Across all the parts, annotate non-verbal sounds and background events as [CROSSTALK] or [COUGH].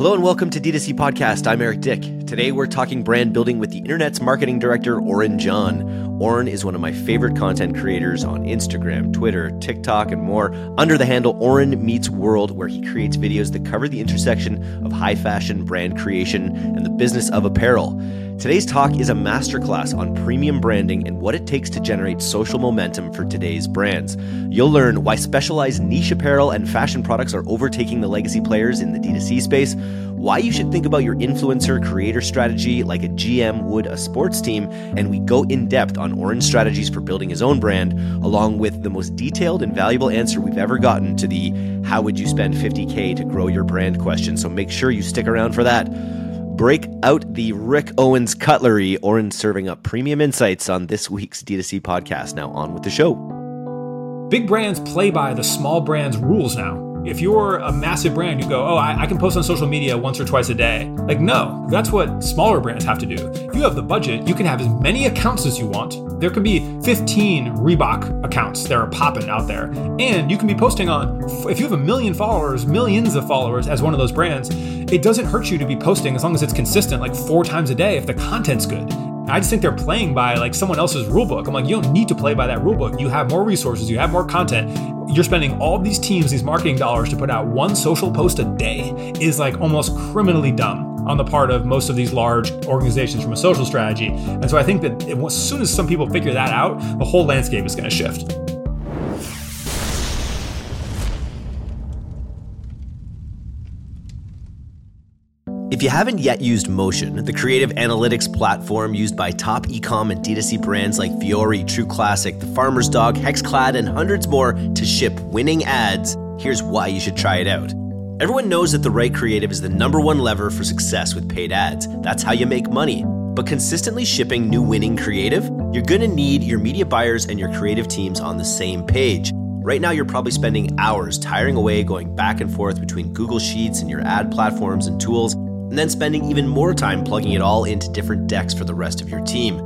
Hello and welcome to DTC Podcast. I'm Eric Dyck. Today we're talking brand building with the internet's marketing director, Oren John. Oren is one of my favorite content creators on Instagram, Twitter, TikTok, and more under the handle Oren Meets World, where he creates videos that cover the intersection of high fashion, brand creation, and the business of apparel. Today's talk is a masterclass on premium branding and what it takes to generate social momentum for today's brands. You'll learn why specialized niche apparel and fashion products are overtaking the legacy players in the D2C space, why you should think about your influencer creator strategy like a GM would a sports team, and we go in depth on Oren's strategies for building his own brand, along with the most detailed and valuable answer we've ever gotten to the how would you spend 50K to grow your brand question. So make sure you stick around for that break out the Rick Owens cutlery, Oren serving up premium insights on this week's DTC podcast. Now, on with the show. Big brands play by the small brands rules now. If you're a massive brand, you go, oh, I, I, can post on social media once or twice a day. Like, no, that's what smaller brands have to do. If you have the budget, you can have as many accounts as you want. There could be 15 Reebok accounts that are popping out there. And you can be posting on, if you have a million followers, millions of followers as one of those brands, it doesn't hurt you to be posting as long as it's consistent, like four times a day if the content's good. I just think they're playing by like someone else's rule book. I'm like, you don't need to play by that rule book. You have more resources, you have more content. You're spending all these teams, these marketing dollars to put out one social post a day is like almost criminally dumb on the part of most of these large organizations from a social strategy. And so I think that as soon as some people figure that out, the whole landscape is going to shift. If you haven't yet used Motion, the creative analytics platform used by top ecom and D2C brands like Vuori, True Classic, The Farmer's Dog, Hexclad, and hundreds more to ship winning ads, here's why you should try it out. Everyone knows that the right creative is the number one lever for success with paid ads. That's how you make money. But consistently shipping new winning creative, you're gonna need your media buyers and your creative teams on the same page. Right now, you're probably spending hours tiring away going back and forth between Google Sheets and your ad platforms and tools and then spending even more time plugging it all into different decks for the rest of your team.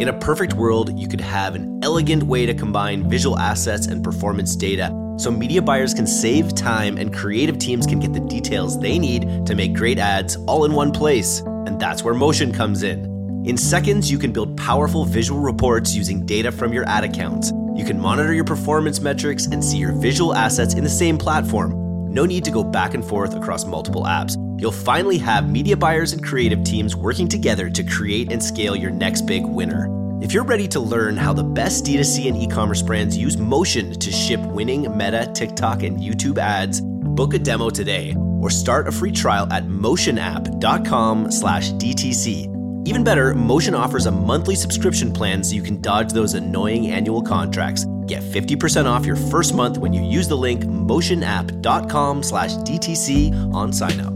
In a perfect world, you could have an elegant way to combine visual assets and performance data so media buyers can save time and creative teams can get the details they need to make great ads all in one place. And that's where Motion comes in. In seconds, you can build powerful visual reports using data from your ad accounts. You can monitor your performance metrics and see your visual assets in the same platform. No need to go back and forth across multiple apps you'll finally have media buyers and creative teams working together to create and scale your next big winner. If you're ready to learn how the best D2C and e-commerce brands use Motion to ship winning Meta, TikTok, and YouTube ads, book a demo today or start a free trial at motionapp.com slash DTC. Even better, Motion offers a monthly subscription plan so you can dodge those annoying annual contracts. Get 50% off your first month when you use the link motionapp.com slash DTC on sign up.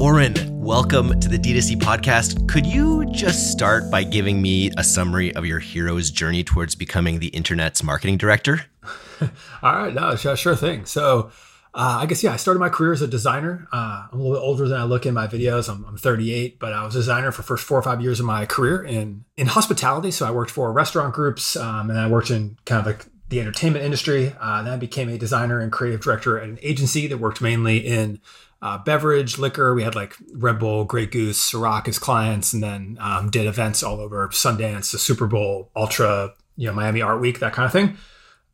Oren, welcome to the DTC podcast. Could you just start by giving me a summary of your hero's journey towards becoming the internet's marketing director? [LAUGHS] All right, no, sure thing. So, uh, I guess yeah, I started my career as a designer. Uh, I'm a little bit older than I look in my videos. I'm, I'm, 38, but I was a designer for first four or five years of my career in in hospitality. So I worked for restaurant groups, um, and I worked in kind of like the entertainment industry. Uh, then I became a designer and creative director at an agency that worked mainly in uh, beverage, liquor. We had like Red Bull, Grey Goose, Ciroc as clients, and then um, did events all over Sundance, the Super Bowl, Ultra, you know, Miami Art Week, that kind of thing.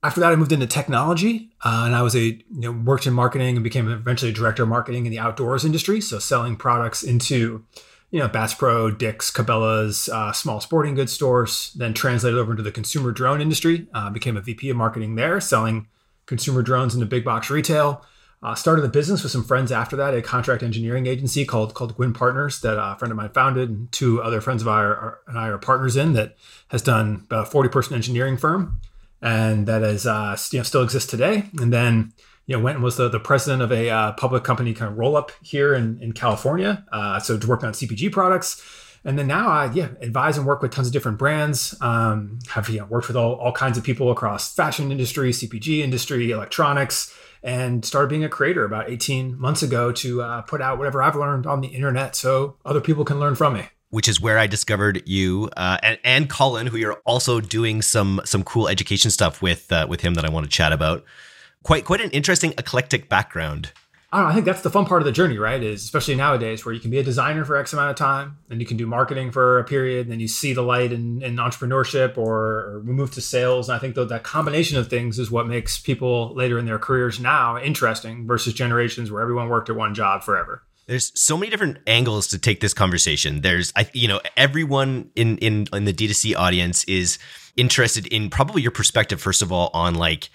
After that, I moved into technology, uh, and I was a you know worked in marketing and became eventually a director of marketing in the outdoors industry, so selling products into you know Bass Pro, Dick's, Cabela's, uh, small sporting goods stores. Then translated over into the consumer drone industry, uh, became a VP of marketing there, selling consumer drones into big box retail uh, started a business with some friends after that, a contract engineering agency called called Gwyn Partners that a friend of mine founded, and two other friends of ours and I are partners in. That has done about a forty person engineering firm, and that is uh, you know still exists today. And then you know went and was the, the president of a uh, public company kind of roll up here in in California. Uh, so to work on CPG products. And then now I yeah advise and work with tons of different brands. Um, have you know, worked with all, all kinds of people across fashion industry, CPG industry, electronics and started being a creator about 18 months ago to uh, put out whatever I've learned on the internet so other people can learn from me. Which is where I discovered you uh, and, and Colin, who you're also doing some some cool education stuff with uh, with him that I want to chat about. Quite quite an interesting eclectic background. I know, I think that's the fun part of the journey, right? Is especially nowadays where you can be a designer for X amount of time, and you can do marketing for a period, and then you see the light in, in entrepreneurship or, or move to sales. And I think that that combination of things is what makes people later in their careers now interesting versus generations where everyone worked at one job forever there's so many different angles to take this conversation. There's, I, you know, everyone in in in the D2C audience is interested in probably your perspective first of all on like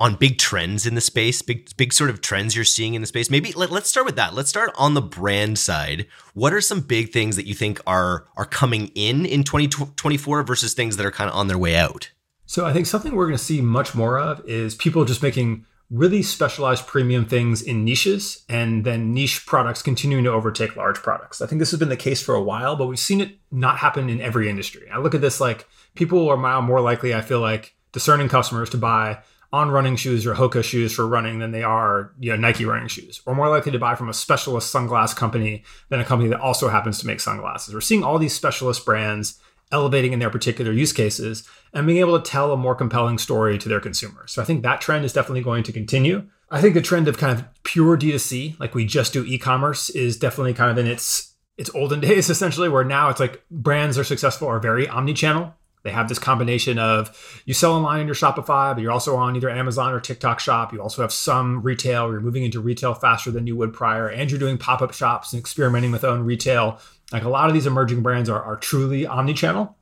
on big trends in the space, big big sort of trends you're seeing in the space. Maybe let, us start with that. Let's start on the brand side. What are some big things that you think are are coming in in 2024 versus things that are kind of on their way out? So I think something we're going to see much more of is people just making really specialized premium things in niches and then niche products continuing to overtake large products. I think this has been the case for a while, but we've seen it not happen in every industry. I look at this like people are more likely, I feel like, discerning customers to buy On running shoes or Hoka shoes for running than they are, you know, Nike running shoes. Or more likely to buy from a specialist sunglass company than a company that also happens to make sunglasses. We're seeing all these specialist brands elevating in their particular use cases and being able to tell a more compelling story to their consumers. So I think that trend is definitely going to continue. I think the trend of kind of pure D2C, like we just do e-commerce, is definitely kind of in its its olden [LAUGHS] days essentially, where now it's like brands are successful are very omni-channel. They have this combination of you sell online in your Shopify, but you're also on either Amazon or TikTok shop. You also have some retail, you're moving into retail faster than you would prior, and you're doing pop-up shops and experimenting with own retail. Like a lot of these emerging brands are, are truly omni-channel.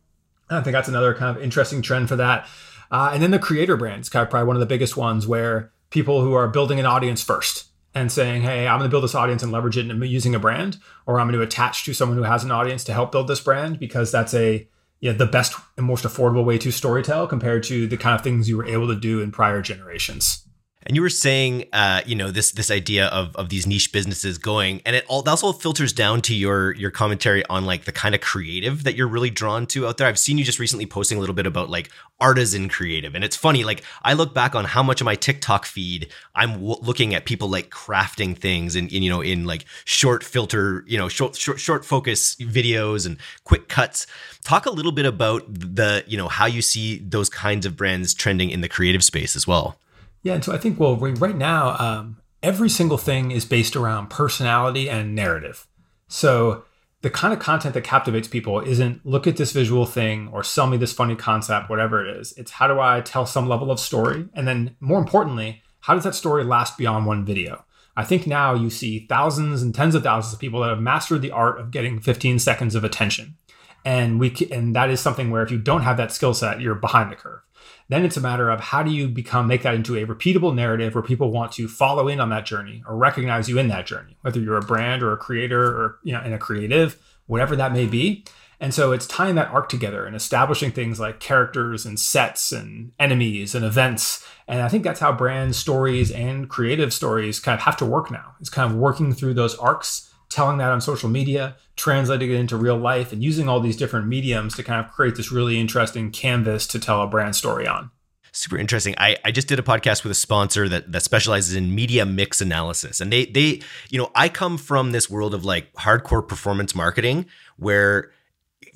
I think that's another kind of interesting trend for that. Uh, and then the creator brands, kind of probably one of the biggest ones where people who are building an audience first and saying, hey, I'm going to build this audience and leverage it and using a brand, or I'm going to attach to someone who has an audience to help build this brand because that's a know, the best and most affordable way to storytell compared to the kind of things you were able to do in prior generations. And you were saying, uh, you know, this this idea of of these niche businesses going, and it all, also filters down to your your commentary on like the kind of creative that you're really drawn to out there. I've seen you just recently posting a little bit about like artisan creative, and it's funny. Like I look back on how much of my TikTok feed I'm w- looking at people like crafting things and, you know in like short filter, you know, short short short focus videos and quick cuts. Talk a little bit about the you know how you see those kinds of brands trending in the creative space as well. Yeah, and so I think well, right now, um, every single thing is based around personality and narrative. So the kind of content that captivates people isn't look at this visual thing or sell me this funny concept, whatever it is. It's how do I tell some level of story, and then more importantly, how does that story last beyond one video? I think now you see thousands and tens of thousands of people that have mastered the art of getting 15 seconds of attention. And we and that is something where if you don't have that skill set, you're behind the curve. Then it's a matter of how do you become make that into a repeatable narrative where people want to follow in on that journey or recognize you in that journey, whether you're a brand or a creator or you know in a creative, whatever that may be. And so it's tying that arc together and establishing things like characters and sets and enemies and events. And I think that's how brand stories and creative stories kind of have to work now. It's kind of working through those arcs telling that on social media, translating it into real life, and using all these different mediums to kind of create this really interesting canvas to tell a brand story on. Super interesting. I, I just did a podcast with a sponsor that that specializes in media mix analysis. And they they, you know, I come from this world of like hardcore performance marketing where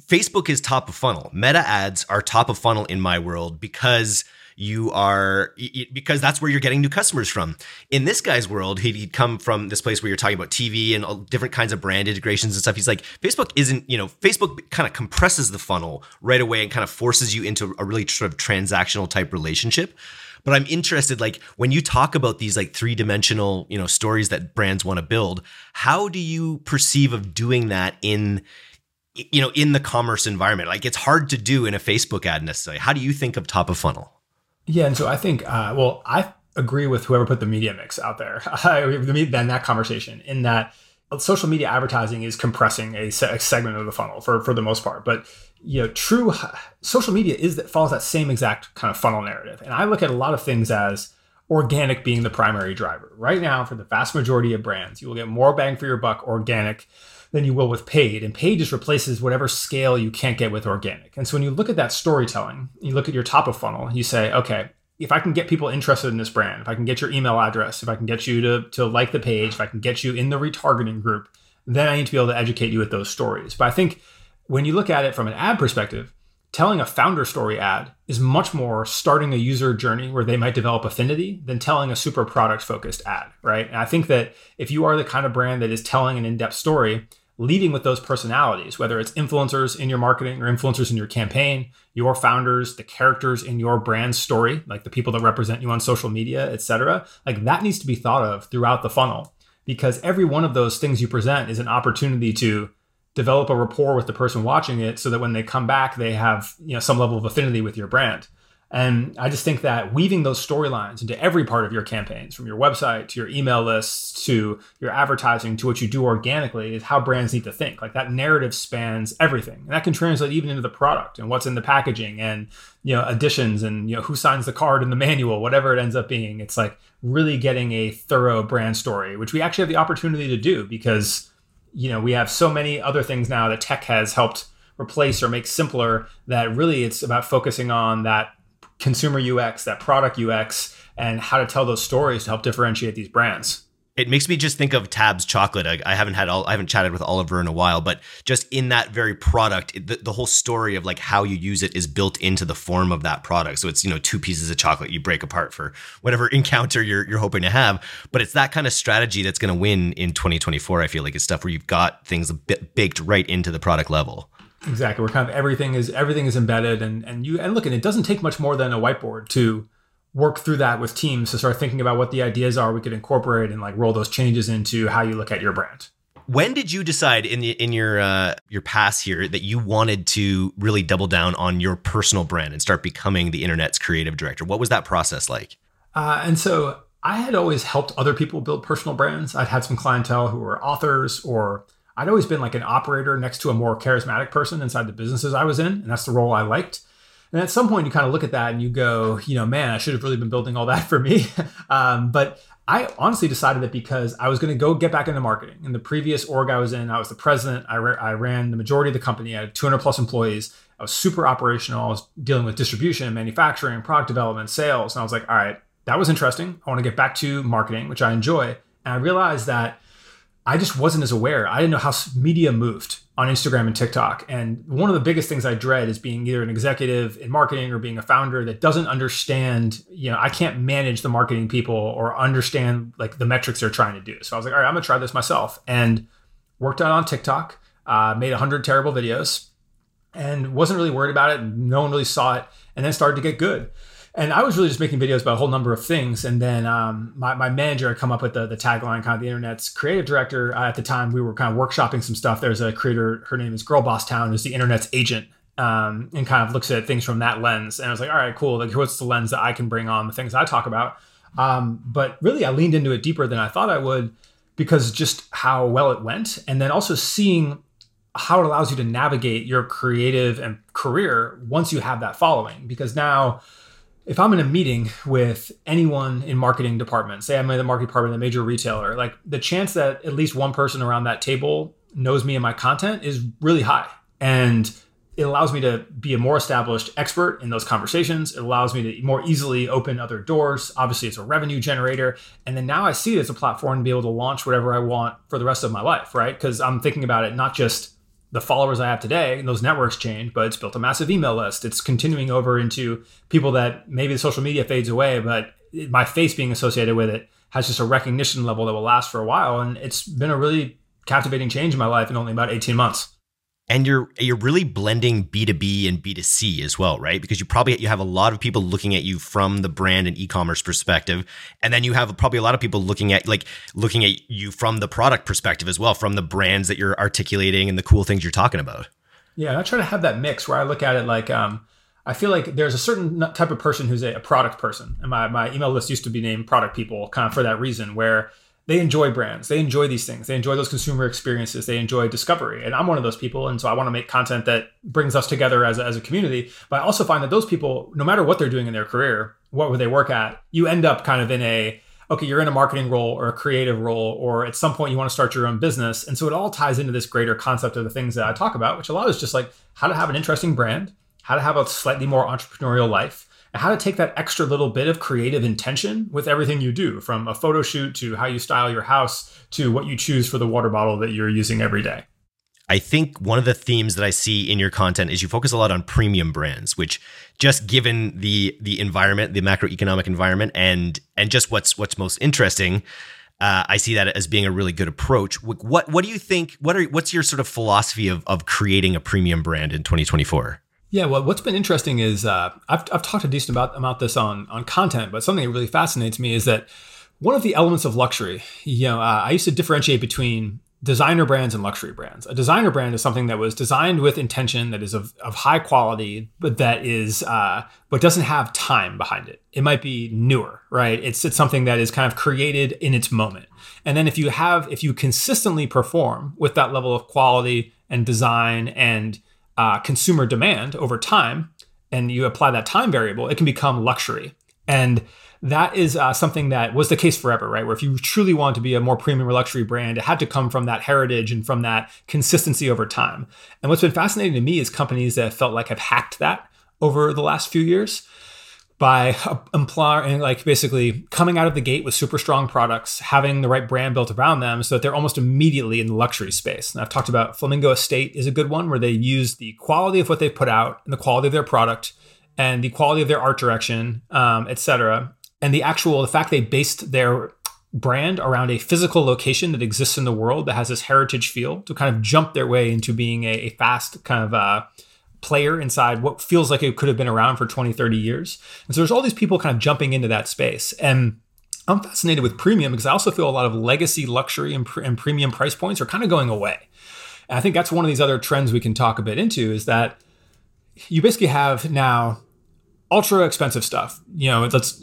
Facebook is top of funnel. Meta ads are top of funnel in my world because you are because that's where you're getting new customers from. In this guy's world, he'd come from this place where you're talking about TV and different kinds of brand integrations and stuff. He's like, Facebook isn't, you know, Facebook kind of compresses the funnel right away and kind of forces you into a really sort of transactional type relationship but i'm interested like when you talk about these like three dimensional you know stories that brands want to build how do you perceive of doing that in you know in the commerce environment like it's hard to do in a facebook ad necessarily how do you think of top of funnel yeah, and so I think, uh, well, I agree with whoever put the media mix out there. [LAUGHS] then that conversation in that social media advertising is compressing a, se- a, segment of the funnel for for the most part, but you know, true social media is that follows that same exact kind of funnel narrative. And I look at a lot of things as organic being the primary driver. Right now, for the vast majority of brands, you will get more bang for your buck organic than you will with paid. And paid just replaces whatever scale you can't get with organic. And so when you look at that storytelling, you look at your top of funnel, you say, okay, if I can get people interested in this brand, if I can get your email address, if I can get you to, to like the page, if I can get you in the retargeting group, then I need to be able to educate you with those stories. But I think when you look at it from an ad perspective, telling a founder story ad is much more starting a user journey where they might develop affinity than telling a super product focused ad, right? And I think that if you are the kind of brand that is telling an in depth story, leading with those personalities, whether it's influencers in your marketing or influencers in your campaign, your founders, the characters in your brand story, like the people that represent you on social media, et cetera, like that needs to be thought of throughout the funnel. Because every one of those things you present is an opportunity to develop a rapport with the person watching it so that when they come back they have you know some level of affinity with your brand and i just think that weaving those storylines into every part of your campaigns from your website to your email lists to your advertising to what you do organically is how brands need to think. Like that narrative spans everything. And that can translate even into the product and what's in the packaging and you know additions and you know who signs the card in the [LAUGHS] manual whatever it ends up being. It's like really getting a thorough brand story which we actually have the opportunity to do because you know we have so many other things now that tech has helped replace or make simpler that really it's about focusing on that consumer UX, that product UX, and how to tell those stories to help differentiate these brands. It makes me just think of Tabs chocolate. I, I, haven't had all, I haven't chatted with Oliver in a while, but just in that very product, the, the, whole story of like how you use it is built into the form of that product. So it's you know two pieces of chocolate you break apart for whatever [LAUGHS] encounter you're you're hoping to have. But it's that kind of strategy that's going to win in 2024. I feel like it's stuff where you've got things baked right into the product level. Exactly. Where kind of everything is everything is embedded, and and you and look, and it doesn't take much more than a whiteboard to work through that with teams to start thinking about what the ideas are we could incorporate and like roll those changes into how you look at your brand. When did you decide in the, in your uh, your pass here that you wanted to really double down on your personal brand and start becoming the internet's creative director? What was that process like? Uh, and so I had always helped other people build personal brands. I'd had some clientele who were authors, or I'd always been like an operator next to a more charismatic person inside the businesses I was in, and that's the role I liked. And at some point, you kind of look at that and you go, you know, man, I should have really been building all that for me. [LAUGHS] um, but I honestly decided that because I was going to go get back into marketing. In the previous org I was in, I was the president. I, ra- I ran the majority of the company. I had 200 plus employees. I was super operational. I was dealing with distribution, manufacturing, product development, sales. And I was like, all right, that was interesting. I want to get back to marketing, which I enjoy. And I realized that I just wasn't as aware. I didn't know how media moved on Instagram and TikTok. And one of the biggest things I dread is being either an executive in marketing or being a founder that doesn't understand, you know, I can't manage the marketing people or understand like the metrics they're trying to do. So I was like, all right, I'm gonna try this myself and worked out on TikTok, uh, made 100 terrible videos and wasn't really worried about it. No one really saw it and then started to get good and I was really just making videos about a whole number of things. And then um, my, my manager had come up with the, the tagline, kind of the internet's creative director. Uh, at the time, we were kind of workshopping some stuff. There's a creator, her name is Girl Boss Town, who's the internet's agent, um, and kind of looks at things from that lens. And I was like, all right, cool. Like, what's the lens that I can bring on the things I talk about? Um, but really, I leaned into it deeper than I thought I would because just how well it went, and then also seeing how it allows you to navigate your creative and career once you have that following. Because now if I'm in a meeting with anyone in marketing department, say I'm in the marketing department of a major retailer, like the chance that at least one person around that table knows me and my content is really high. And it allows me to be a more established expert in those conversations. It allows me to more easily open other doors. Obviously, it's a revenue generator. And then now I see it as a platform to be able to launch whatever I want for the rest of my life, right? Because I'm thinking about it not just the followers I have today, and those networks change, but it's built a massive email list. It's continuing over into people that maybe the social media fades away, but my face being associated with it has just a recognition level that will last for a while. And it's been a really captivating change in my life in only about 18 months and you're you're really blending b2b and b2c as well right? Because you probably you have a lot of people looking at you from the brand and e-commerce perspective. And then you have probably a lot of people looking at like looking at you from the product perspective as well from the brands that you're articulating and the cool things you're talking about. Yeah i try to have that mix where i look at it like um I feel like there's a certain type of person who's a, a product person, and my, my email list used to be named product people, kind of for that reason, where they enjoy brands. They enjoy these things. They enjoy those consumer experiences. They enjoy discovery. And i'm one of those people. And so i want to make content that brings us together as a, as a community. But i also find that those people no matter what they're doing in their career what would they work at you end up kind of in a okay you're in a marketing role or a creative role or at some point you want to start your own business. And so it all ties into this greater concept of the things that i talk about which a lot is just like how to have an interesting brand how to have a slightly more entrepreneurial life how to take that extra little bit of creative intention with everything you do from a photo shoot to how you style your house to what you choose for the water bottle that you're using every day. I think one of the themes that I see in your content is you focus a lot on premium brands, which just given the the environment, the macroeconomic environment, and and just what's what's most interesting, uh, I see that as being a really good approach. What what do you think? What are what's your sort of philosophy of of creating a premium brand in 2024? Yeah, well, what's been interesting is uh, I've, I've talked a decent about about this on on content, but something that really fascinates me is that one of the elements of luxury. You know, uh, I used to differentiate between designer brands and luxury brands. A designer brand is something that was designed with intention, that is of, of high quality, but that is uh, but doesn't have time behind it. It might be newer, right? It's it's something that is kind of created in its moment. And then if you have if you consistently perform with that level of quality and design and uh, consumer demand over time, and you apply that time variable, it can become luxury. And that is uh, something that was the case forever, right? Where if you truly want to be a more premium or luxury brand, it had to come from that heritage and from that consistency over time. And what's been fascinating to me is companies that felt like have hacked that over the last few years by implying like basically coming out of the gate with super strong products, having the right brand built around them so that they're almost immediately in the luxury space. And I've talked about Flamingo Estate is a good one where they use the quality of what they put out and the quality of their product and the quality of their art direction, um, et cetera, and the actual the fact they based their brand around a physical location that exists in the world that has this heritage feel to kind of jump their way into being a, a fast kind of uh, player inside what feels like it could have been around for 20 30 years. And so there's all these people kind of jumping into that space. And i'm fascinated with premium because i also feel a lot of legacy luxury and, pr- and premium price points are kind of going away. And i think that's one of these other trends we can talk a bit into is that you basically have now ultra expensive stuff. You know let's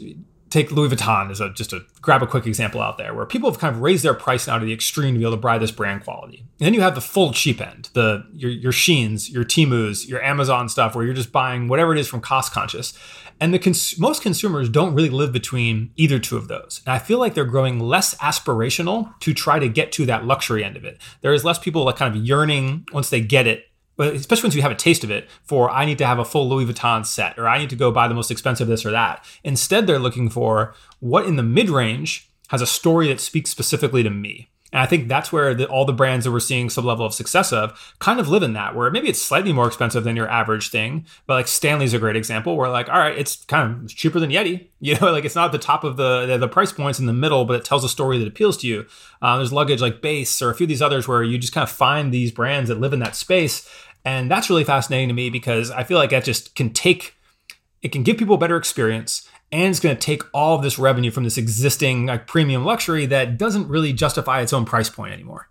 take Louis Vuitton as a just to grab a quick example out there, where people have kind of raised their price now to the extreme to be able to buy this brand quality. And then you have the full cheap end, the your your Sheins, your Temu's, your Amazon stuff, where you're just buying whatever it is from cost conscious. And the cons- most consumers don't really live between either two of those. And I feel like they're growing less aspirational to try to get to that luxury end of it. There is less people like kind of yearning once they get it but especially once you have a taste of it for I need to have a full Louis Vuitton set or I need to go buy the most expensive this or that. Instead, they're looking for what in the mid range has a story that speaks specifically to me. And I think that's where the, all the brands that we're seeing some level of success of kind of live in that, where maybe it's slightly more expensive than your average thing. But like Stanley's a great example where like, all right, it's kind of cheaper than Yeti. [LAUGHS] You know, like it's not at the top of the the price points in the middle, but it tells a story that appeals to you. Uh, there's luggage like Béis or a few of these others where you just kind of find these brands that live in that space. And that's really fascinating to me because I feel like that just can take, it can give people a better experience and it's going to take all of this revenue from this existing like premium luxury that doesn't really justify its own price point anymore.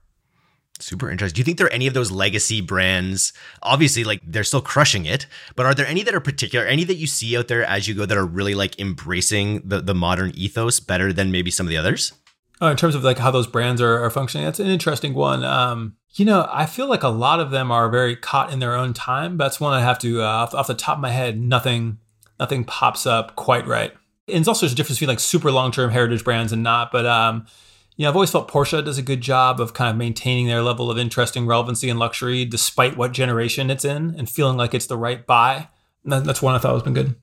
Super interesting. Do you think there are any of those legacy brands? Obviously, like they're still crushing it, but are there any that are particular, any that you see out there as you go that are really like embracing the, the modern ethos better than maybe some of the others? Oh, in terms of like how those brands are, are functioning, that's an interesting one. Um, you know, I feel like a lot of them are very caught in their own time. That's one I have to, uh, off, off the top of my head, nothing nothing pops up quite right. And it's also there's a difference between like super long term heritage brands and not. But um, you know, I've always felt Porsche does a good job of kind of maintaining their level of interesting relevancy and luxury despite what generation it's in, and feeling like it's the right buy. That's one I thought has been good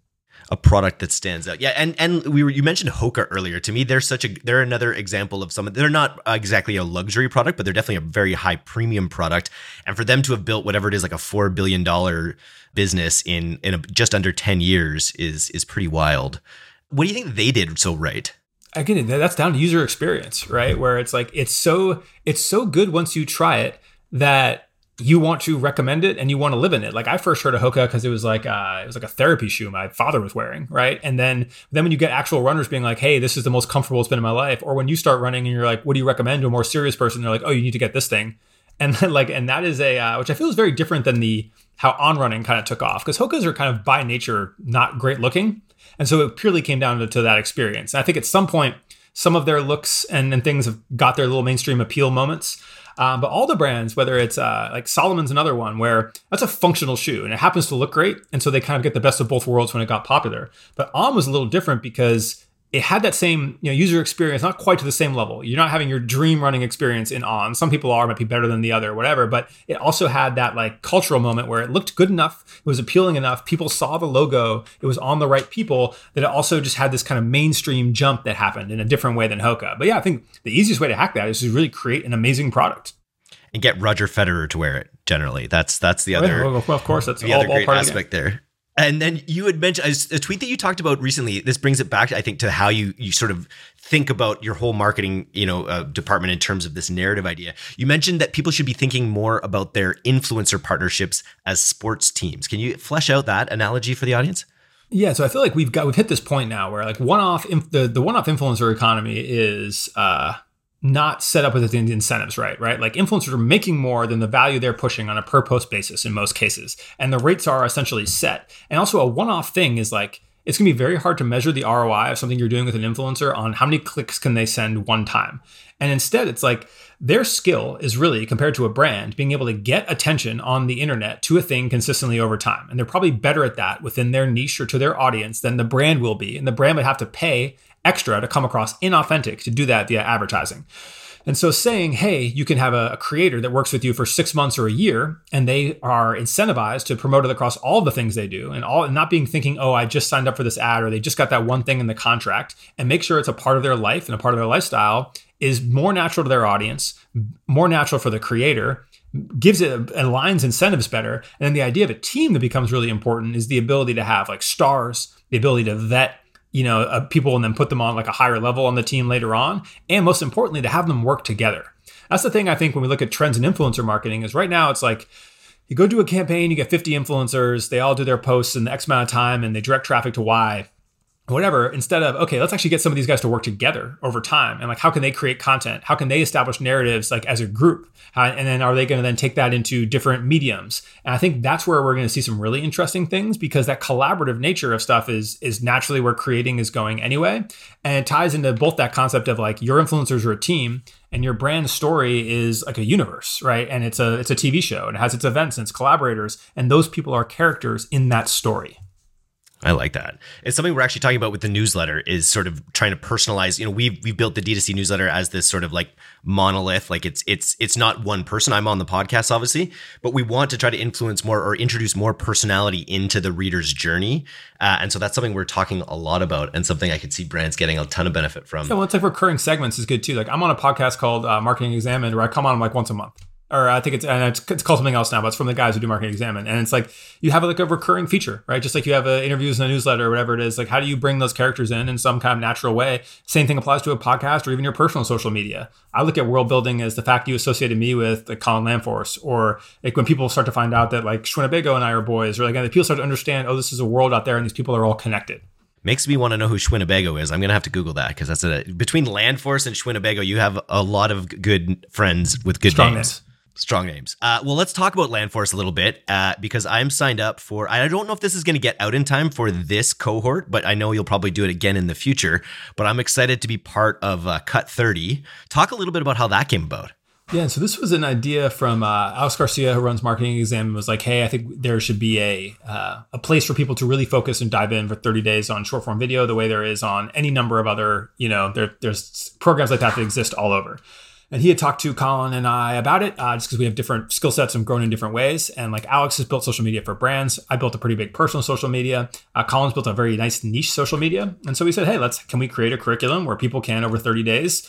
a product that stands out. Yeah, and and we were you mentioned Hoka earlier. To me, they're such a they're another example of some. They're not exactly a luxury product, but they're definitely a very high premium product. And for them to have built whatever it is, like a four billion dollar business in in a, just under ten years is is pretty wild. What do you think they did so right? Again, that's down to user experience, right? Where it's like it's so it's so good once you try it that you want to recommend it and you want to live in it. Like I first heard of Hoka because it was like uh, it was like a therapy shoe my father was wearing, right? And then then when you get actual runners being like, "Hey, this is the most comfortable it's been in my life," or when you start running and you're like, "What do you recommend to a more serious person?" They're like, "Oh, you need to get this thing," and then like and that is a uh, which I feel is very different than the how On running kind of took off because Hokas are kind of by nature not great looking, and so it purely came down to, to that experience. And I think at some point some of their looks and, and things have got their little mainstream appeal moments. Um, but all the brands, whether it's uh, like Salomon's another one where that's a functional shoe and it happens to look great. And so they kind of get the best of both worlds when it got popular. But On was a little different because it had that same you know user experience not quite to the same level you're not having your dream running experience in on some people are might be better than the other whatever but it also had that like cultural moment where it looked good enough it was appealing enough people saw the logo it was on the right people that it also just had this kind of mainstream jump that happened in a different way than Hoka but yeah i think the easiest way to hack that is to really create an amazing product and get Roger Federer to wear it. Generally, that's that's the Oh, other. well, of course, that's the all, other great part of the game. aspect there. And then you had mentioned a, tweet that you talked about recently. This brings it back, I think, to how you you sort of think about your whole marketing, you know, uh, department in terms of this narrative idea. You mentioned that people should be thinking more about their influencer partnerships as sports teams. Can you flesh out that analogy for the audience? Yeah, so I feel like we've got we've hit this point now where like one off the the one off influencer economy is uh not set up with the incentives right, right? Like influencers are making more than the value they're pushing on a per post basis in most cases, and the rates are essentially set. And also a one off thing is like it's going to be very hard to measure the ROI of something you're doing with an influencer on how many clicks can they send one time. And instead, it's like their skill is really compared to a brand being able to get attention on the internet to a thing consistently over time. And they're probably better at that within their niche or to their audience than the brand will be. And the brand would have to pay extra to come across inauthentic to do that via advertising. And so saying, hey, you can have a, a, creator that works with you for six months or a year, and they are incentivized to promote it across all the things they do, and all and not being thinking, oh, I just signed up for this ad or they just got that one thing in the contract, and make sure it's a part of their life and a part of their lifestyle is more natural to their audience, more natural for the creator, gives it aligns incentives better. And then the idea of a team that becomes really important is the ability to have like stars, the ability to vet you know uh, people and then put them on like a higher level on the team later on. And most importantly to have them work together. That's the thing i think when we look at trends in influencer marketing is right now it's like you go do a campaign you get 50 influencers they all do their posts in the x amount of time and they direct traffic to y whatever instead of okay let's actually get some of these guys to work together over time. And like how can they create content? How can they establish narratives like as a group? And then are they going to then take that into different mediums? And i think that's where we're going to see some really interesting things because that collaborative nature of stuff is is naturally where creating is going anyway. And it ties into both that concept of like your influencers are a team and your brand story is like a universe right? And it's a it's a tv show and it has its events and its collaborators and those people are characters in that story I like that. It's something we're actually talking about with the newsletter is sort of trying to personalize. You know, we've we've built the D2C newsletter as this sort of like monolith. Like it's it's it's not one person. I'm on the podcast, obviously, but we want to try to influence more or introduce more personality into the reader's journey. Uh, and so that's something we're talking a lot about, and something I could see brands getting a ton of benefit from. Yeah, well, it's like recurring segments is good too. Like I'm on a podcast called uh, Marketing Examined, where I come on like once a month or I think it's and it's, it's, called something else now, but it's from the guys who do marketing examine. And it's like you have like a recurring feature, right? Just like you have uh, interviews in a newsletter or whatever it is. Like how do you bring those characters in in some kind of natural way? Same thing applies to a podcast or even your personal social media. I look at world building as the fact you associated me with like Colin Landforce, or like when people start to find out that like Schwinnebago and I are boys, or like and people start to understand, oh, this is a world out there and these people are all connected. Makes me want to know who Schwinnebago is. I'm gonna have to Google that because that's a between Landforce and Schwinnebago, you have a lot of good friends with good Strong names. Strong names. Uh, well, let's talk about Landforce a little bit uh, because I'm signed up for. I don't know if this is going to get out in time for this cohort, but I know you'll probably do it again in the future. But I'm excited to be part of uh, Cut 30. Talk a little bit about how that came about. Yeah, so this was an idea from uh, Alex Garcia, who runs Marketing Exam, and was like, "Hey, I think there should be a uh, a place for people to really focus and dive in for 30 days on short form video, the way there is on any number of other, you know, there, there's programs like that that exist all over." And he had talked to Colin and I about it, uh, just because we have different skill sets and grown in different ways. And like Alex has built social media for brands, I built a pretty big personal social media. Uh, Colin's built a very nice niche social media, and so we said, "Hey, let's can we create a curriculum where people can over 30 days."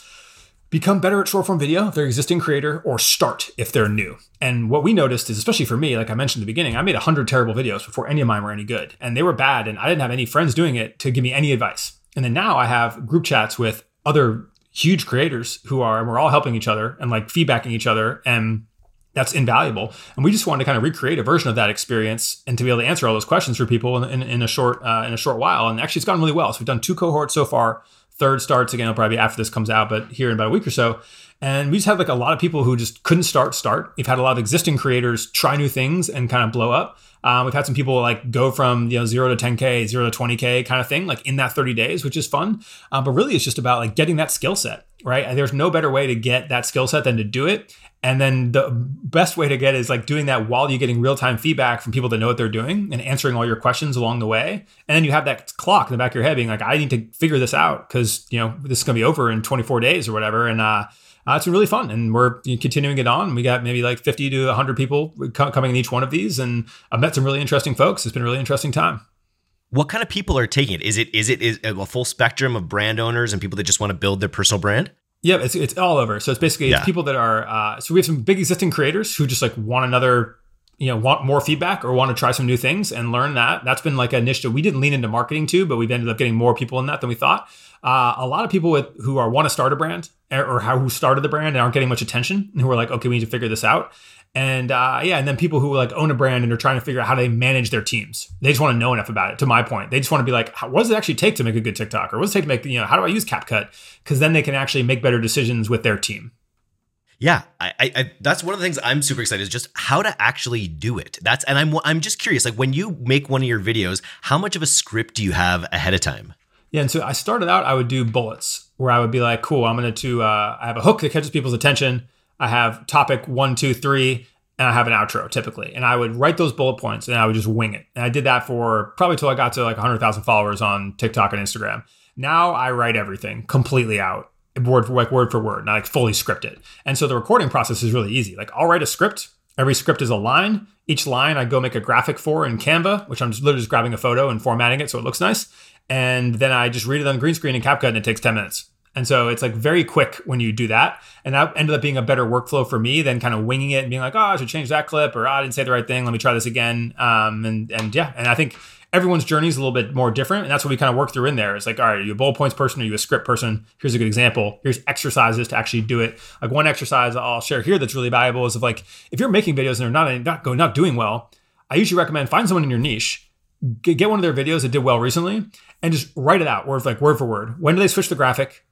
become better at short form video if they're existing creator or start if they're new. And what we noticed is, especially for me, like I mentioned the beginning, I made 100 terrible videos before any of mine were any good. And they were bad. And I didn't have any friends doing it to give me any advice. And then now I have group chats with other huge creators who are, and we're all helping each other and like feedbacking each other. And that's invaluable. And we just wanted to kind of recreate a version of that experience and to be able to answer all those questions for people in, in, in a short uh, in a short while. And actually, it's gone really well. So we've done two cohorts so far. Third starts again. It'll probably be after this comes out, but here in about a week or so. And we just had like a lot of people who just couldn't start. Start. We've had a lot of existing creators try new things and kind of blow up. Um, we've had some people like go from you know zero to 10k, zero to 20k kind of thing, like in that 30 days, which is fun. Uh, but really, it's just about like getting that skill set, right? And there's no better way to get that skill set than to do it. And then the best way to get is like doing that while you're getting real time feedback from people that know what they're doing and answering all your questions along the way. And then you have that clock in the back of your head being like, I need to figure this out because you know this is going to be over in 24 days or whatever. And uh, uh, it's been really fun, and we're continuing it on. We got maybe like 50 to 100 people co- coming in each one of these, and I've met some really interesting folks. It's been a really interesting time. What kind of people are taking it? Is it is it is a full spectrum of brand owners and people that just want to build their personal brand? Yeah, it's it's all over. So it's basically it's people that are. Uh, so we have some big existing creators who just like want another, you know, want more feedback or want to try some new things and learn that. That's been like a niche that we didn't lean into marketing to, but we've ended up getting more people in that than we thought. Uh, a lot of people with who are want to start a brand or, or how who started the brand and aren't getting much attention and who are like, okay, we need to figure this out. And uh, yeah, and then people who like own a brand and are trying to figure out how they manage their teams. They just want to know enough about it. To my point, they just want to be like, how, what does it actually take to make a good TikTok, or what does it take to make you know how do I use CapCut? Because then they can actually make better decisions with their team. Yeah, I, I, I that's one of the things I'm super excited is just how to actually do it. That's and I'm I'm just curious, like when you make one of your videos, how much of a script do you have ahead of time? Yeah, and so I started out. I would do bullets where I would be like, "Cool, I'm going to. Uh, I have a hook that catches people's attention. I have topic one, two, three, and I have an outro typically. And I would write those bullet points and I would just wing it. And I did that for probably till I got to like 100,000 followers on TikTok and Instagram. Now I write everything completely out, word for like word for word, not like fully scripted. And so the recording process is really easy. Like I'll write a script. Every script is a line. Each line I go make a graphic for in Canva, which I'm just literally just grabbing a photo and formatting it so it looks nice. And then I just read it on green screen in CapCut and it takes 10 minutes. And so it's like very quick when you do that. And that ended up being a better workflow for me than kind of winging it and being like, oh, I should change that clip or oh, I didn't say the right thing. Let me try this again. Um, and, and yeah, and I think everyone's journey is a little bit more different. And that's what we kind of work through in there. It's like, all right, are you a bullet points person? Are you a script person? Here's a good example. Here's exercises to actually do it. Like one exercise I'll share here that's really valuable is of like, if you're making videos and they're not, not going, not doing well, I usually recommend find someone in your niche, get one of their videos that did well recently and just write it out word like word for word. When do they switch the graphic?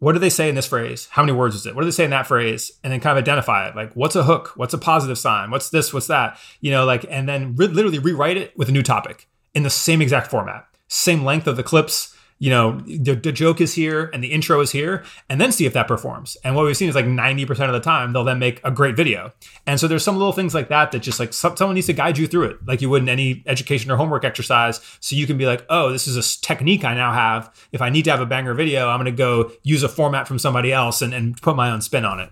What do they say in this phrase? How many words is it? What do they say in that phrase? And then kind of identify it. Like, what's a hook? What's a positive sign? What's this? What's that? You know, like, and then re- literally rewrite it with a new topic in the same exact format, same length of the clips. You know, the, the joke is here and the intro is here, and then see if that performs. And what we've seen is like 90% of the time, they'll then make a great video. And so there's some little things like that that just like some, someone needs to guide you through it, like you would in any education or homework exercise. So you can be like, oh, this is a technique I now have. If I need to have a banger video, I'm going to go use a format from somebody else and, and put my own spin on it.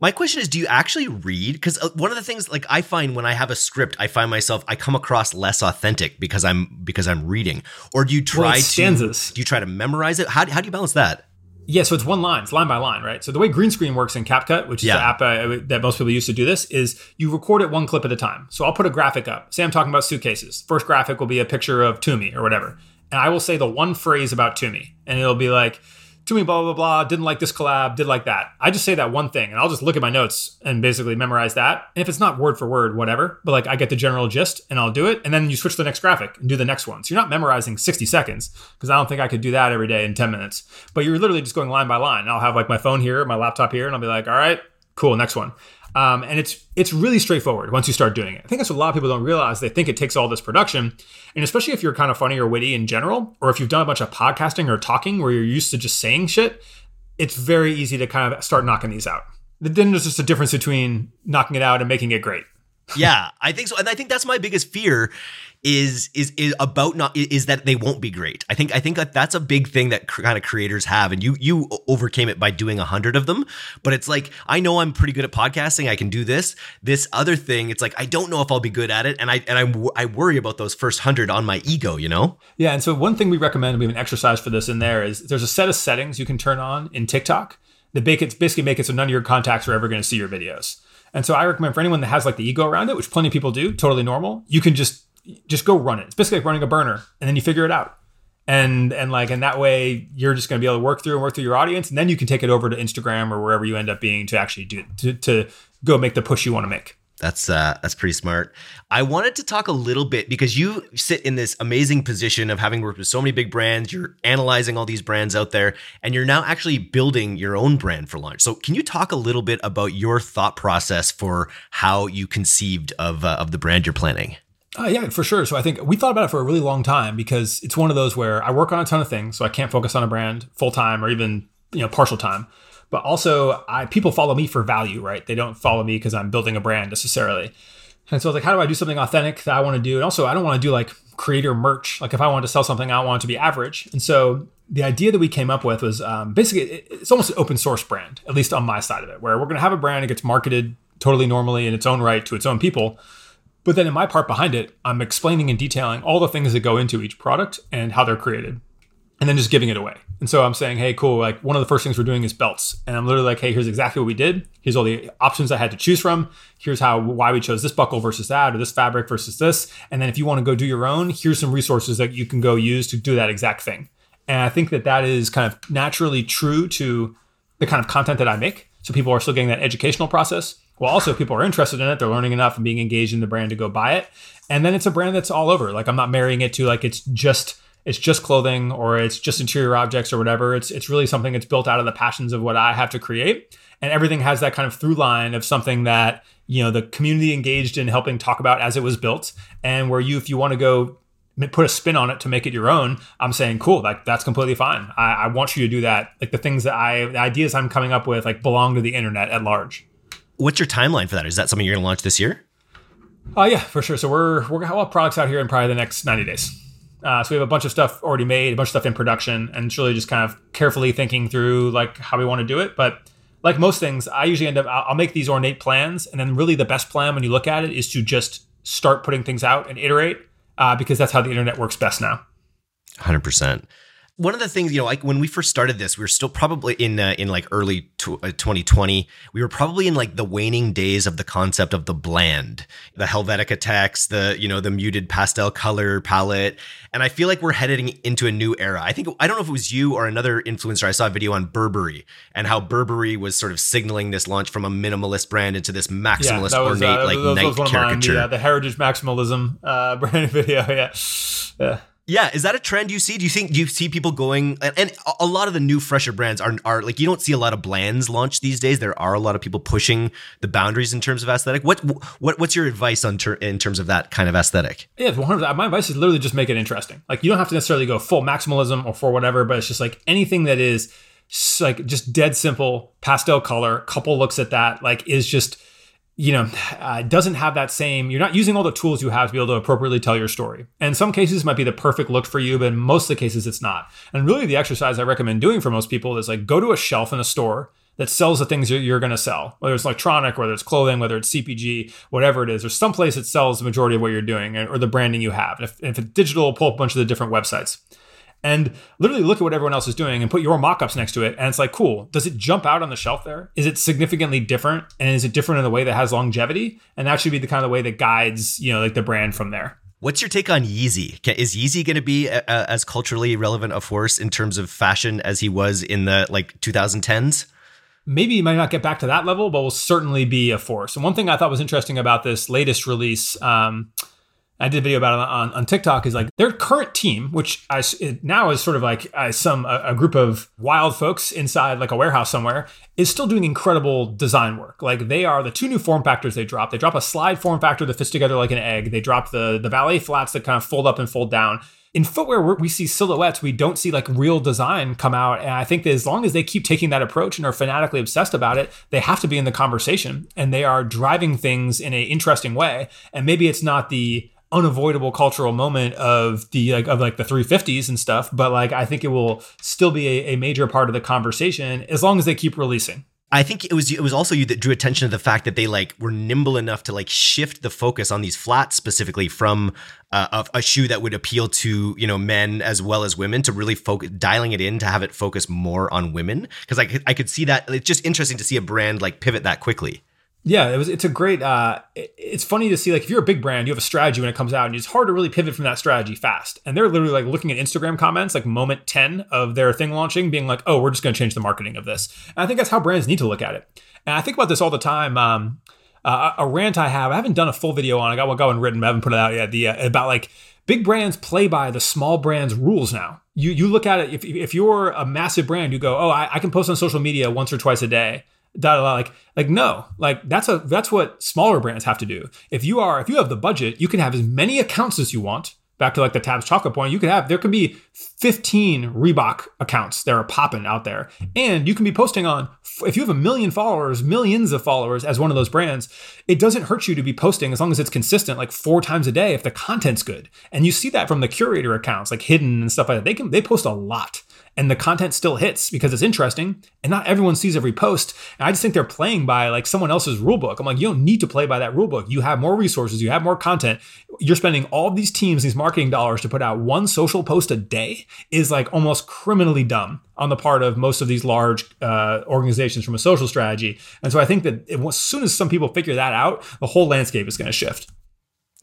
My question is, do you actually read? Because one of the things, like I find when I have a script, I find myself I come across less authentic because I'm because I'm reading. Or do you try Well, to stanzas. do you try to memorize it? How, how do you balance that? Yeah, so it's one line, it's line by line, right? So the way green screen works in CapCut, which is Yeah. the app uh, that most people use to do this, is you record it one clip at a time. So I'll put a graphic up. Say I'm talking about suitcases. First graphic will be a picture of Tumi or whatever, and I will say the one phrase about Tumi, and it'll be like. Tumi, blah, blah, blah, didn't like this collab, did like that. I just say that one thing and I'll just look at my notes and basically memorize that. And if it's not word for word, whatever, but like I get the general gist and I'll do it. And then you switch to the next graphic and do the next one. So you're not memorizing 60 seconds because I don't think I could do that every day in 10 minutes. But you're literally just going line by line. I'll have like my phone here, my laptop here, and I'll be like, all right, cool, next one. Um, and it's it's really straightforward once you start doing it. I think that's what a lot of people don't realize. They think it takes all this production, and especially if you're kind of funny or witty in general, or if you've done a bunch of podcasting or talking where you're used to just saying shit, it's very easy to kind of start knocking these out. Then there's just a difference between knocking it out and making it great. yeah, I think so, and I think that's my biggest fear is is is about not is that they won't be great. I think I think that that's a big thing that kind of creators have, and you you overcame it by doing a hundred of them. But it's like I know I'm pretty good at podcasting. I can do this. This other thing, it's like I don't know if I'll be good at it, and I and I, I worry about those first hundred on my ego. You know? Yeah, and so one thing we recommend, we have an exercise for this in there, is there's a set of settings you can turn on in TikTok that make it basically make it so none of your contacts are ever going to see your videos. And so I recommend for anyone that has like the ego around it, which plenty of people do, totally normal, you can just just go run it. It's basically like running a burner, and then you figure it out. And and like and that way you're just going to be able to work through and work through your audience, and then you can take it over to Instagram or wherever you end up being to actually do to to go make the push you want to make. That's uh, that's pretty smart. I wanted to talk a little bit because you sit in this amazing position of having worked with so many big brands. You're analyzing all these brands out there, and you're now actually building your own brand for launch. So, can you talk a little bit about your thought process for how you conceived of uh, of the brand you're planning? Uh, yeah, for sure. So I think we thought about it for a really long time because it's one of those where I work on a ton of things, so I can't focus on a brand full time or even you know partial time. But also, I people follow me for value, right? They don't follow me because I'm building a brand necessarily. And so I was like, how do I do something authentic that I want to do? And also, I don't want to do like creator merch. Like if I want to sell something, I want it to be average. And so the idea that we came up with was um, basically it- it's almost an open source brand, at least on my side of it, where we're going to have a brand that gets marketed totally normally in its own right to its own people. But then in my part behind it, I'm explaining and detailing all the things that go into each product and how they're created. and then just giving it away. And so I'm saying, hey, cool. Like one of the first things we're doing is belts. And I'm literally like, hey, here's exactly what we did. Here's all the options I had to choose from. Here's how why we chose this buckle versus that, or this fabric versus this. And then if you want to go do your own, here's some resources that you can go use to do that exact thing. And I think that that is kind of naturally true to the kind of content that I make. So people are still getting that educational process. Well, also people are interested in it. They're learning enough and being engaged in the brand to go buy it. And then it's a brand that's all over. Like I'm not marrying it to like it's just it's just clothing or it's just interior objects or whatever. It's it's really something that's built out of the passions of what I have to create. And everything has that kind of through line of something that, you know, the community engaged in helping talk about as it was built. And where you, if you want to go put a spin on it to make it your own, I'm saying, cool, like that's completely fine. I, I want you to do that. Like the things that I, the ideas I'm coming up with, like belong to the internet at large. What's your timeline for that? Is that something you're going to launch this year? Oh uh, yeah, for sure. So we're we're gonna have products out here in probably the next 90 days. Uh, so we have a bunch of stuff already made, a bunch of stuff in production, and it's really just kind of carefully thinking through like how we want to do it. But like most things, I usually end up I'll make these ornate plans, and then really the best plan when you look at it is to just start putting things out and iterate uh, because that's how the internet works best now. Hundred percent one of the things you know like when we first started this we were still probably in uh, in like early uh, 2020 we were probably in like the waning days of the concept of the bland the helvetica text the you know the muted pastel color palette and i feel like we're heading into a new era. I think i don't know if it was you or another influencer i saw a video on burberry and how burberry was sort of signaling this launch from a minimalist brand into this maximalist yeah, was, ornate uh, like night caricature mine, the, the heritage maximalism uh, [LAUGHS] brand video yeah. Yeah yeah, is that a trend you see? Do you think do you see people going and, and, a lot of the new fresher brands are are like you don't see a lot of blands launched these days. There are a lot of people pushing the boundaries in terms of aesthetic. What what what's your advice on ter- in terms of that kind of aesthetic? Yeah, my advice is literally just make it interesting. Like you don't have to necessarily go full maximalism or for whatever, but it's just like anything that is like just dead simple pastel color. Couple looks at that like is just you know, uh, doesn't have that same, you're not using all the tools you have to be able to appropriately tell your story. And some cases might be the perfect look for you, but in most of the cases it's not. And really the exercise I recommend doing for most people is like go to a shelf in a store that sells the things you're going to sell, whether it's electronic, whether it's clothing, whether it's CPG, whatever it is. There's some place that sells the majority of what you're doing or the branding you have. If, if it's digital, pull up a bunch of the different websites and literally look at what everyone else is doing and put your mock-ups next to it and it's like cool does it jump out on the shelf there is it significantly different and is it different in a way that has longevity and that should be the kind of way that guides you know like the brand from there What's your take on Yeezy? Is Yeezy going to be a, a, as culturally relevant a force in terms of fashion as he was in the like 2010s? Maybe he might not get back to that level, but will certainly be a force. And one thing I thought was interesting about this latest release, um, I did a video about it on, on TikTok is like their current team, which I, now is sort of like uh, some a, a, group of wild folks inside like a warehouse somewhere, is still doing incredible design work. Like they are the two new form factors they drop. They drop a slide form factor that fits together like an egg. They drop the the ballet flats that kind of fold up and fold down. In footwear, we see silhouettes. We don't see like real design come out. And I think that as long as they keep taking that approach and are fanatically obsessed about it, they have to be in the conversation and they are driving things in an interesting way. And maybe it's not the unavoidable cultural moment of the like of like the 350s and stuff but like i think it will still be a, a, major part of the conversation as long as they keep releasing. I think it was it was also you that drew attention to the fact that they like were nimble enough to like shift the focus on these flats specifically from uh, a, a shoe that would appeal to you know men as well as women to really focus dialing it in to have it focus more on women. Because I I could see that it's just interesting to see a brand like pivot that quickly yeah, it was. It's a great. Uh, it, it's funny to see like if you're a big brand, you have a strategy when it comes out, and it's hard to really pivot from that strategy fast. And they're literally like looking at Instagram comments, like moment ten of their thing launching, being like, "Oh, we're just going to change the marketing of this." And I think that's how brands need to look at it. And I think about this all the time. Um, uh, a rant I have, I haven't done a full video on. It, I got one going written, but I haven't put it out yet. The uh, about like big brands play by the small brands rules now. You you look at it if if you're a massive brand, you go, "Oh, I, I can post on social media once or twice a day." Like like no like that's a that's what smaller brands have to do. If you are if you have the budget you can have as many accounts as you want. Back to like the tabs chocolate point you can have there can be 15 reebok accounts that are popping out there. And you can be posting on if you have a million followers millions of followers as one of those brands it doesn't hurt you to be posting as long as it's consistent like four times a day if the content's good. And you see that from the curator accounts like hidden and stuff like that. They can they post a lot and the content still hits because it's interesting and not everyone sees every post and i just think they're playing by like someone else's rule book i'm like you don't need to play by that rule book you have more resources you have more content. You're spending all these teams these marketing dollars to put out one social post a day is like almost criminally dumb on the part of most of these large uh, organizations from a social strategy. And so i think that as soon as some people figure that out the whole landscape is going to shift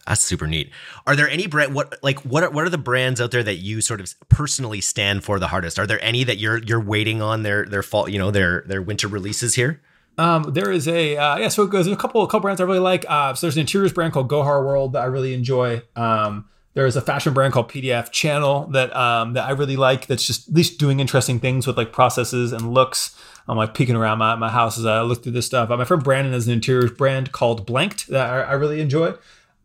that's super neat. Are there any brand what like what are, what are the brands out there that you sort of personally stand for the hardest? Are there any that you're you're waiting on their their fall you know their their winter releases here? Um, there is a uh, yeah, so goes a couple a couple brands I really like. Uh, so there's an interiors brand called Gohar World that I really enjoy. Um, there's a fashion brand called PDF Channel that um, that I really like. That's just at least doing interesting things with like processes and looks. I'm like peeking around my, my house as I look through this stuff. Uh, my friend Brandon has an interiors brand called Blanked that I, I really enjoy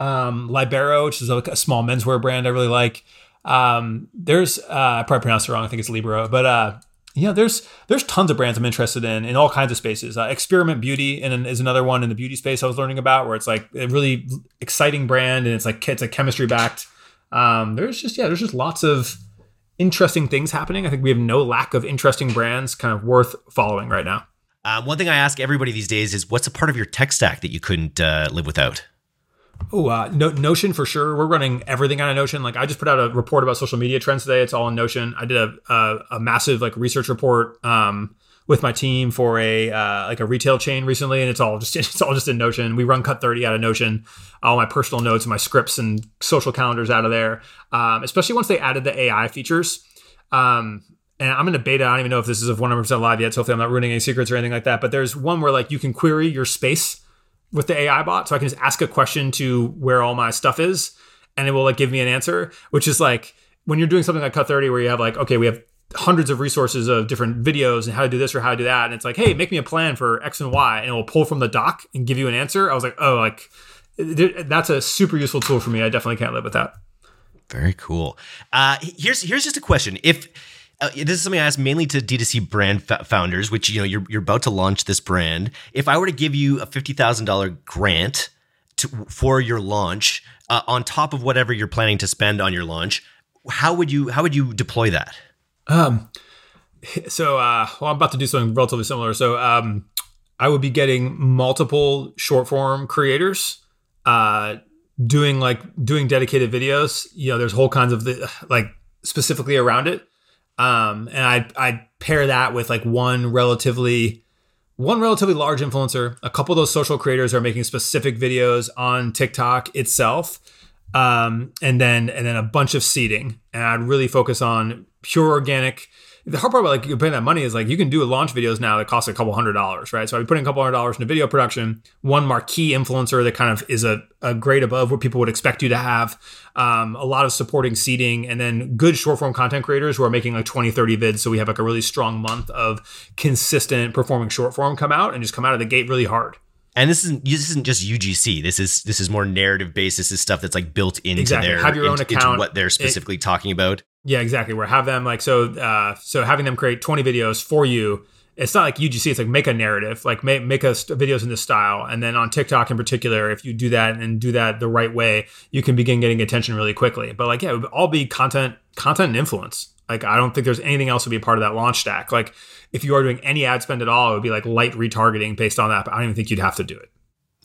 um, Libero, which is a, a, small menswear brand I really like. Um, there's uh, I probably pronounced it wrong. I think it's Libero, but uh, yeah, there's there's tons of brands I'm interested in in all kinds of spaces. Uh, Experiment Beauty is another one in the beauty space I was learning about, where it's like a really exciting brand and it's like it's like chemistry backed. Um, there's just yeah, there's just lots of interesting things happening. I think we have no lack of interesting brands kind of worth following right now. Um, one thing I ask everybody these days is, what's a part of your tech stack that you couldn't uh, live without? Oh, uh, no, Notion for sure. We're running everything on a Notion. Like I just put out a report about social media trends today. It's all in Notion. I did a, a, a massive like research report um, with my team for a uh, like a retail chain recently, and it's all just [LAUGHS] it's all just in Notion. We run Cut Thirty out of Notion. All my personal notes and my scripts and social calendars out of there. Um, especially once they added the AI features. Um, and I'm in a beta. I don't even know if this is 100% live yet. So hopefully I'm not ruining any secrets or anything like that. But there's one where like you can query your space with the AI bot. So I can just ask a question to where all my stuff is and it will like give me an answer, which is like when you're doing something like Cut 30 where you have like, okay, we have hundreds of resources of different videos and how to do this or how to do that. And it's like, hey, make me a plan for X and Y and it will pull from the doc and give you an answer. I was like, oh, like that's a super useful tool for me. I definitely can't live without. That very cool. Uh, here's here's just a question. If uh, this is something I ask mainly to D2C brand founders, which you know you're you're about to launch this brand. If I were to give you a fifty thousand dollar grant to, for your launch uh, on top of whatever you're planning to spend on your launch, how would you how would you deploy that? Um, so uh, well, I'm about to do something relatively similar. So um, I would be getting multiple short form creators. Uh, doing like doing dedicated videos you know there's whole kinds of the like specifically around it um, and I I pair that with like one relatively one relatively large influencer. A couple of those social creators are making specific videos on TikTok itself. Um, and then and then a bunch of seeding. And I'd really focus on pure organic the hard part about like you're paying that money is like you can do launch videos now that cost a couple hundred dollars, right? So I'd be putting a couple hundred dollars into video production, one marquee influencer that kind of is a, a grade above what people would expect you to have, um, a lot of supporting seeding, and then good short form content creators who are making like 20, 30 vids. So we have like a really strong month of consistent performing short form come out and just come out of the gate really hard. And this isn't this isn't just UGC. This is this is more narrative based. This is stuff that's like built into exactly. their have your own into, account. Into what they're specifically it, talking about. Yeah, exactly. Where have them like so uh so having them create 20 videos for you. It's not like UGC. It's like make a narrative, like make make a videos in this style, and then on TikTok in particular, if you do that and do that the right way, you can begin getting attention really quickly. But like, yeah, it would all be content, content and influence. Like, I don't think there's anything else to be a part of that launch stack. Like, if you are doing any ad spend at all, it would be like light retargeting based on that. But I don't even think you'd have to do it.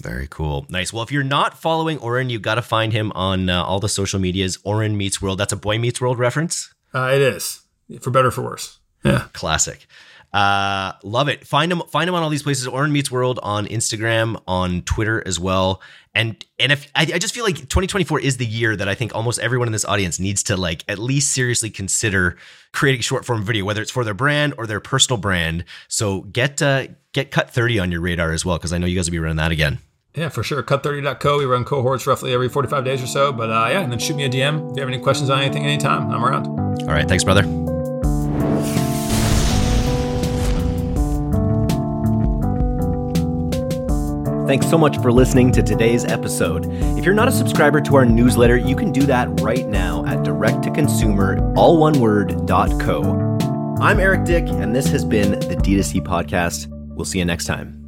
Very cool. Nice. Well, if you're not following Oren, you got to find him on uh, all the social medias. Oren Meets World. That's a Boy Meets World reference. Uh, it is, for better for worse. Yeah. Classic. Uh, love it. Find him. Find him on all these places. Oren Meets World on Instagram, on Twitter as well. And and if I, I just feel like 2024 is the year that I think almost everyone in this audience needs to like at least seriously consider creating short form video, whether it's for their brand or their personal brand. So get uh, get Cut 30 on your radar as well, because I know you guys will be running that again. Yeah, for sure. Cut30.co. We run cohorts roughly every 45 days or so. But uh, yeah, and then shoot me a DM if you have any questions on anything, anytime. I'm around. All right. Thanks, brother. Thanks so much for listening to today's episode. If you're not a subscriber to our newsletter, you can do that right now at direct2consumer, all one word, dot co. I'm Eric Dyck, and this has been the D2C Podcast. We'll see you next time.